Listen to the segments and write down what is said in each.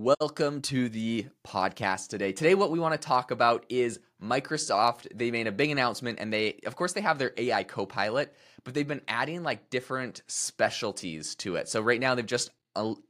Welcome to the podcast today. Today, what we want to talk about is Microsoft. They made a big announcement, and they, of course, they have their AI Copilot, but they've been adding like different specialties to it. So right now, they've just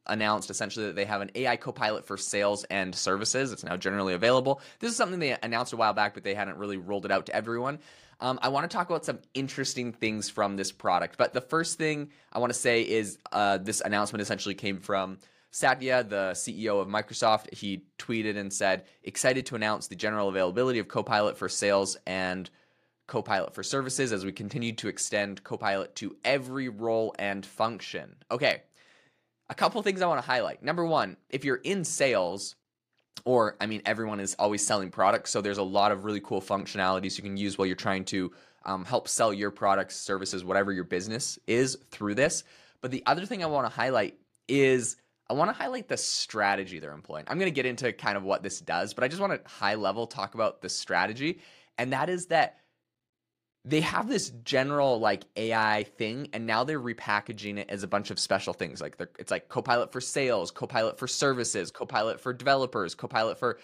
announced essentially that they have an AI Copilot for sales and services. It's now generally available. This is something they announced a while back, but they hadn't really rolled it out to everyone. Um, I want to talk about some interesting things from this product. But the first thing I want to say is uh, this announcement essentially came from Satya, the CEO of Microsoft, he tweeted and said, excited to announce the general availability of Copilot for sales and Copilot for services as we continue to extend Copilot to every role and function. Okay, a couple things I want to highlight. Number one, if you're in sales, or I mean, everyone is always selling products, so there's a lot of really cool functionalities you can use while you're trying to um, help sell your products, services, whatever your business is through this. But the other thing I want to highlight is I want to highlight the strategy they're employing. I'm going to get into kind of what this does, but I just want to high level talk about the strategy. And that is that they have this general like AI thing, and now they're repackaging it as a bunch of special things. Like it's like Copilot for sales, Copilot for services, Copilot for developers, Copilot for,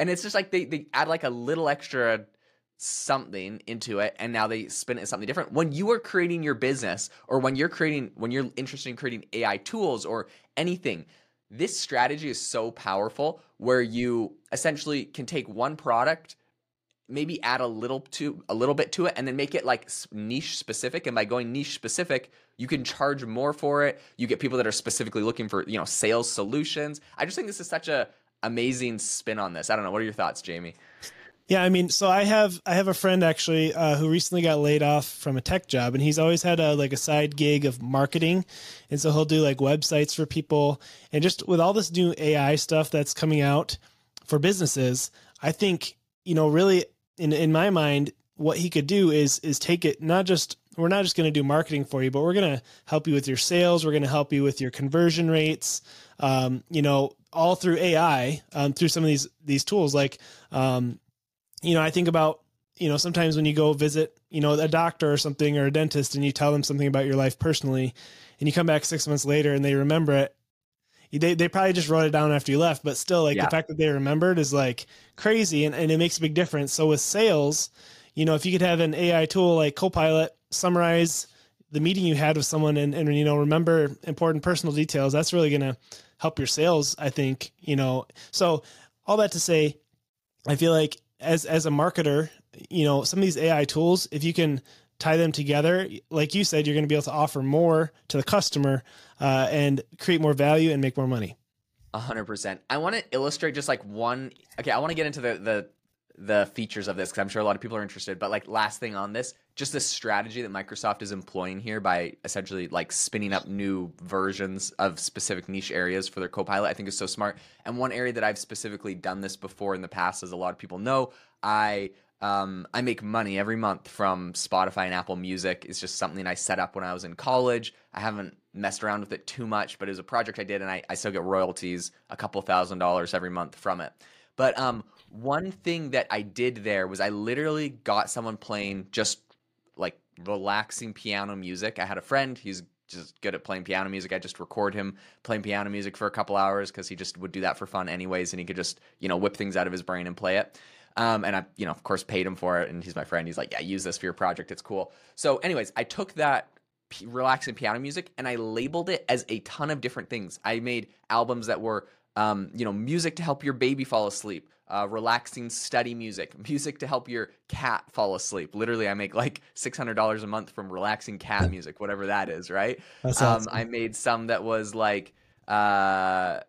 and it's just like they they add like a little extra something into it and now they spin it as something different when you are creating your business or when you're creating when you're interested in creating ai tools or anything. This strategy is so powerful where you essentially can take one product maybe add a little to a little bit to it and then make it like niche specific and by going niche specific you can charge more for it. You get people that are specifically looking for you know sales solutions. I just think this is such a amazing spin on this. I don't know. What are your thoughts jamie yeah, I mean, so I have I have a friend actually uh, who recently got laid off from a tech job, and he's always had a like a side gig of marketing, and so he'll do like websites for people, and just with all this new AI stuff that's coming out for businesses, I think you know really in in my mind what he could do is is take it not just we're not just going to do marketing for you, but we're going to help you with your sales, we're going to help you with your conversion rates, um, you know, all through AI um, through some of these these tools like. Um, you know, I think about, you know, sometimes when you go visit, you know, a doctor or something or a dentist and you tell them something about your life personally and you come back six months later and they remember it. They, they probably just wrote it down after you left, but still like yeah. the fact that they remembered is like crazy and, and it makes a big difference. So with sales, you know, if you could have an AI tool like Copilot summarize the meeting you had with someone and, and you know, remember important personal details, that's really going to help your sales, I think, you know. So all that to say, I feel like as as a marketer, you know, some of these AI tools, if you can tie them together, like you said, you're going to be able to offer more to the customer uh, and create more value and make more money. A hundred percent. I want to illustrate just like one. Okay, I want to get into the the the features of this because I'm sure a lot of people are interested. But like last thing on this, just the strategy that Microsoft is employing here by essentially like spinning up new versions of specific niche areas for their Copilot, I think is so smart. And one area that I've specifically done this before in the past, as a lot of people know, I um, I make money every month from Spotify and Apple Music. It's just something I set up when I was in college. I haven't messed around with it too much, but it was a project I did, and I, I still get royalties, a couple thousand dollars every month from it. But um, one thing that I did there was I literally got someone playing just like relaxing piano music. I had a friend, he's just good at playing piano music. I just record him playing piano music for a couple hours because he just would do that for fun anyways, and he could just you know whip things out of his brain and play it. Um, and I, you know, of course, paid him for it. And he's my friend. He's like, yeah, use this for your project. It's cool. So, anyways, I took that p- relaxing piano music and I labeled it as a ton of different things. I made albums that were, um, you know, music to help your baby fall asleep, uh, relaxing study music, music to help your cat fall asleep. Literally, I make like six hundred dollars a month from relaxing cat music, whatever that is, right? Um. I made some that was like, uh,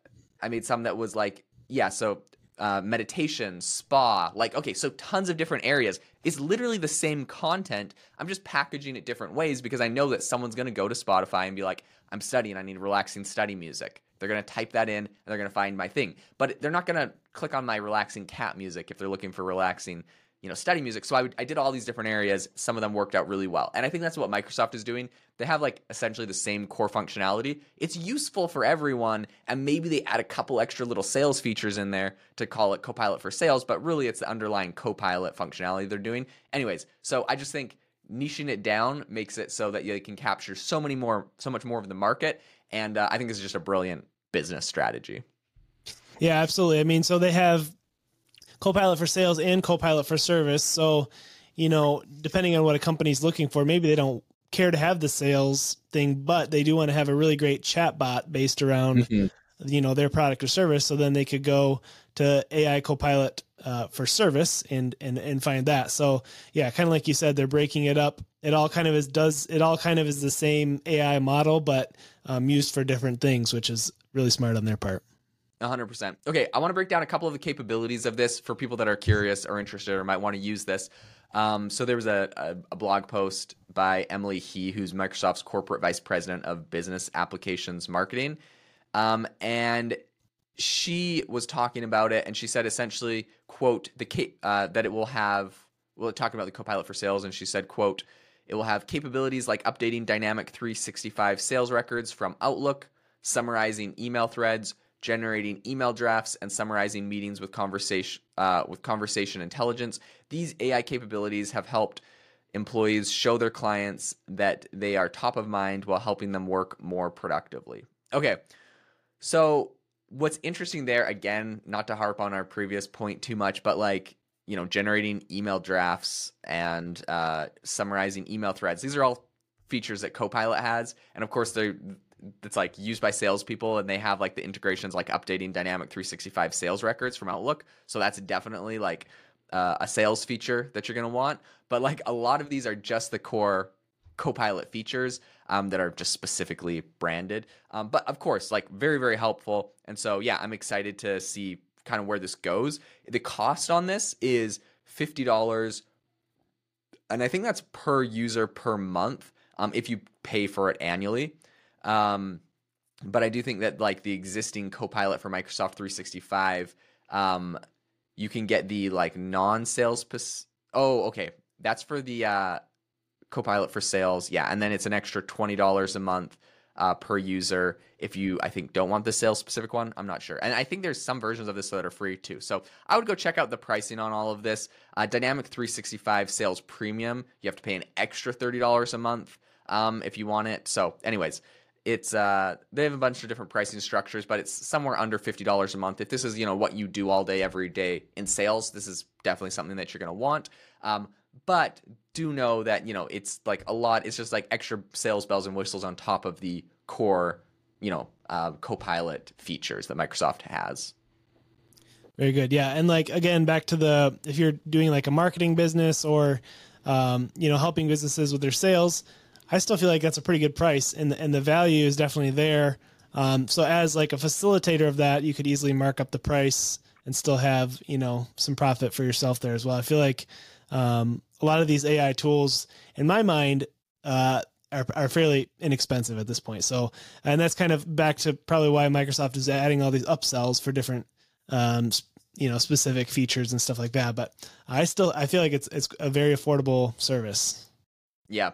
I made some that was like, yeah, so uh, meditation, spa, like okay, so tons of different areas. It's literally the same content. I'm just packaging it different ways because I know that someone's going to go to Spotify and be like, "I'm studying. I need relaxing study music." They're going to type that in and they're going to find my thing. But they're not going to click on my relaxing cat music if they're looking for relaxing, you know, study music. So I, I did all these different areas. Some of them worked out really well. And I think that's what Microsoft is doing. They have like essentially the same core functionality. It's useful for everyone. And maybe they add a couple extra little sales features in there to call it Copilot for sales. But really, it's the underlying Copilot functionality they're doing. Anyways, so I just think niching it down makes it so that you can capture so many more, so much more of the market. And uh, I think this is just a brilliant business strategy. Yeah, absolutely. I mean, so they have Copilot for sales and Copilot for service. So, you know, depending on what a company's looking for, maybe they don't care to have the sales thing, but they do want to have a really great chat bot based around, mm-hmm. You know, their product or service. So then they could go to AI Copilot uh, for service and and and find that. So yeah, kind of like you said, they're breaking it up. It all kind of is does it all kind of is the same AI model, but um, used for different things, which is really smart on their part. 100%. Okay, I want to break down a couple of the capabilities of this for people that are curious or interested or might want to use this. Um, so there was a, a, a, blog post by Emily He, who's Microsoft's corporate vice president of business applications marketing. Um, and she was talking about it and she said essentially, quote, the uh, that it will have, well, talking about the Copilot for sales, and she said, quote, it will have capabilities like updating dynamic 365 sales records from Outlook, summarizing email threads, generating email drafts, and summarizing meetings with conversation uh, with conversation intelligence. These AI capabilities have helped employees show their clients that they are top of mind while helping them work more productively. Okay, so what's interesting there, again, not to harp on our previous point too much, but like you know, generating email drafts and uh, summarizing email threads. These are all features that Copilot has, and of course they're that's like used by salespeople, and they have like the integrations like updating Dynamic 365 sales records from Outlook. So that's definitely like uh, a sales feature that you're gonna want. But like a lot of these are just the core Copilot features um, that are just specifically branded. Um, but of course, like very very helpful. And so yeah, I'm excited to see kind of where this goes. The cost on this is fifty dollars, and I think that's per user per month. Um, if you pay for it annually. Um, but I do think that like the existing Copilot for Microsoft 365, um, you can get the like non-sales. Pos- oh, okay, that's for the uh, Copilot for sales. Yeah, and then it's an extra twenty dollars a month uh, per user if you I think don't want the sales specific one. I'm not sure, and I think there's some versions of this that are free too. So I would go check out the pricing on all of this. Uh, Dynamic 365 Sales Premium, you have to pay an extra thirty dollars a month um, if you want it. So, anyways, it's uh they have a bunch of different pricing structures but it's somewhere under $50 a month if this is you know what you do all day every day in sales this is definitely something that you're going to want um, but do know that you know it's like a lot it's just like extra sales bells and whistles on top of the core you know uh, copilot features that microsoft has very good yeah and like again back to the if you're doing like a marketing business or um, you know helping businesses with their sales I still feel like that's a pretty good price, and the, and the value is definitely there. Um, so as like a facilitator of that, you could easily mark up the price and still have you know some profit for yourself there as well. I feel like um, a lot of these AI tools, in my mind, uh, are, are fairly inexpensive at this point. So, and that's kind of back to probably why Microsoft is adding all these upsells for different, um, you know, specific features and stuff like that. But I still I feel like it's it's a very affordable service. Yeah.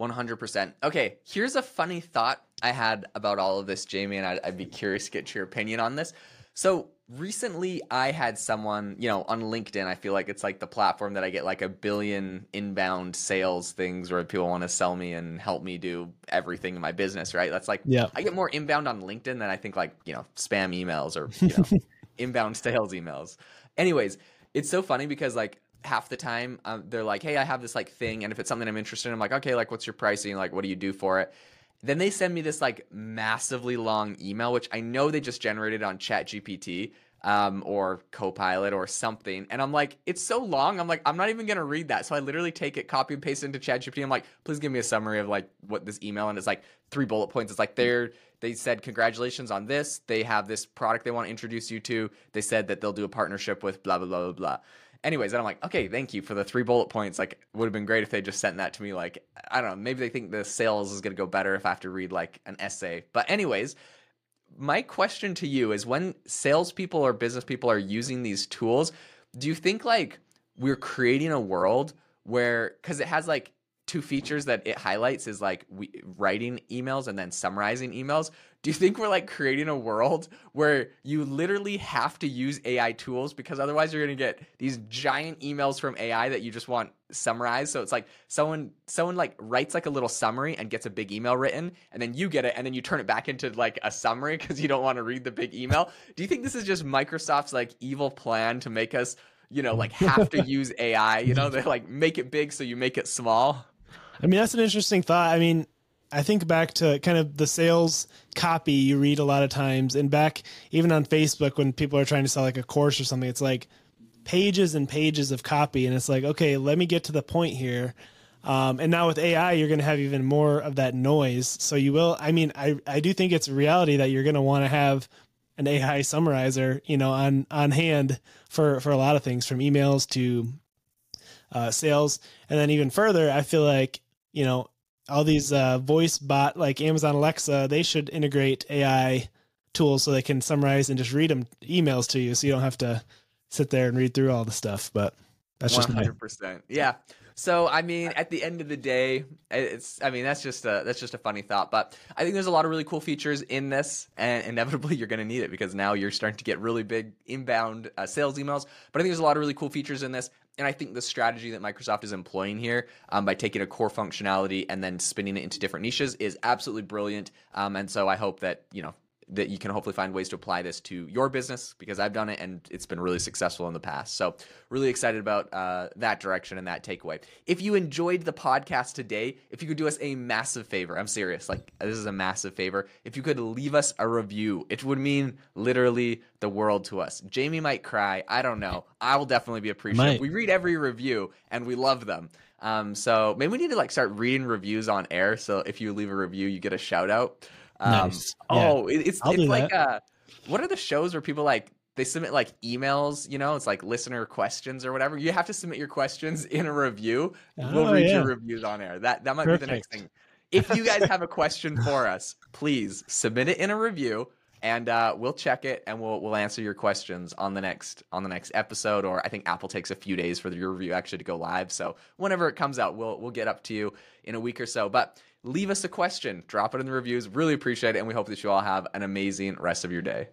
100%. Okay, here's a funny thought I had about all of this, Jamie, and I'd, I'd, be curious to get your opinion on this. So, recently I had someone, you know, on LinkedIn, I feel like it's like the platform that I get like a billion inbound sales things where people want to sell me and help me do everything in my business, right? That's like, yeah. I get more inbound on LinkedIn than I think like, you know, spam emails or, you know, inbound sales emails. Anyways, it's so funny because like half the time um, they're like, "Hey, I have this like thing, and if it's something I'm interested in, I'm like, okay, like what's your pricing? Like, what do you do for it?" Then they send me this like massively long email, which I know they just generated on ChatGPT um, or Copilot or something, and I'm like, it's so long. I'm like, I'm not even gonna read that. So I literally take it, copy and paste it into ChatGPT. I'm like, please give me a summary of like what this email, and it's like three bullet points. It's like they're they said congratulations on this. They have this product they want to introduce you to. They said that they'll do a partnership with blah blah blah blah blah anyways, and I'm like, okay, thank you for the three bullet points. Like, would have been great if they just sent that to me. Like, I don't know, maybe they think the sales is going to go better if I have to read like an essay. But anyways, my question to you is: when salespeople or business people are using these tools, do you think like we're creating a world where because it has like two features that it highlights is like we, writing emails and then summarizing emails. do you think we're like creating a world where you literally have to use AI tools because otherwise you're going to get these giant emails from AI that you just want summarized. So it's like someone someone like writes like a little summary and gets a big email written and then you get it and then you turn it back into like a summary because you don't want to read the big email. Do you think this is just Microsoft's like evil plan to make us, you know, like have to use AI, you know, they like make it big so you make it small? I mean, that's an interesting thought. I mean, I think back to kind of the sales copy you read a lot of times, and back even on Facebook when people are trying to sell like a course or something, it's like pages and pages of copy, and it's like, okay, let me get to the point here. Um, and now with AI, you're going to have even more of that noise. So you will. I mean, I I do think it's a reality that you're going to want to have an AI summarizer, you know, on on hand for for a lot of things, from emails to uh, sales, and then even further, I feel like you know all these uh, voice bot like Amazon Alexa, they should integrate AI tools so they can summarize and just read them emails to you, so you don't have to sit there and read through all the stuff. But that's just 100%. percent Yeah. So I mean, at the end of the day, it's I mean that's just a that's just a funny thought, but I think there's a lot of really cool features in this, and inevitably you're going to need it because now you're starting to get really big inbound uh, sales emails. But I think there's a lot of really cool features in this, and I think the strategy that Microsoft is employing here um, by taking a core functionality and then spinning it into different niches is absolutely brilliant. Um, and so I hope that you know that you can hopefully find ways to apply this to your business because I've done it and it's been really successful in the past. So, really excited about uh, that direction and that takeaway. If you enjoyed the podcast today, if you could do us a massive favor, I'm serious, like this is a massive favor. If you could leave us a review, it would mean literally the world to us. Jamie might cry. I don't know. I will definitely be appreciative. Might. We read every review and we love them. Um, so maybe we need to like start reading reviews on air. So if you leave a review, you get a shout out. Um, Nice. Yeah. Oh, it- it's I'll it's like uh, what are the shows where people like they submit like emails? You know, it's like listener questions or whatever. You have to submit your questions in a review. we'll Oh, read yeah. your reviews on air. That that might be the next thing. If you guys have a question for us, please submit it in a review. And uh, we'll check it, and we'll we'll answer your questions on the next on the next episode. Or I think Apple takes a few days for your review actually to go live. So whenever it comes out, we'll we'll get up to you in a week or so. But leave us a question, drop it in the reviews. Really appreciate it, and we hope that you all have an amazing rest of your day.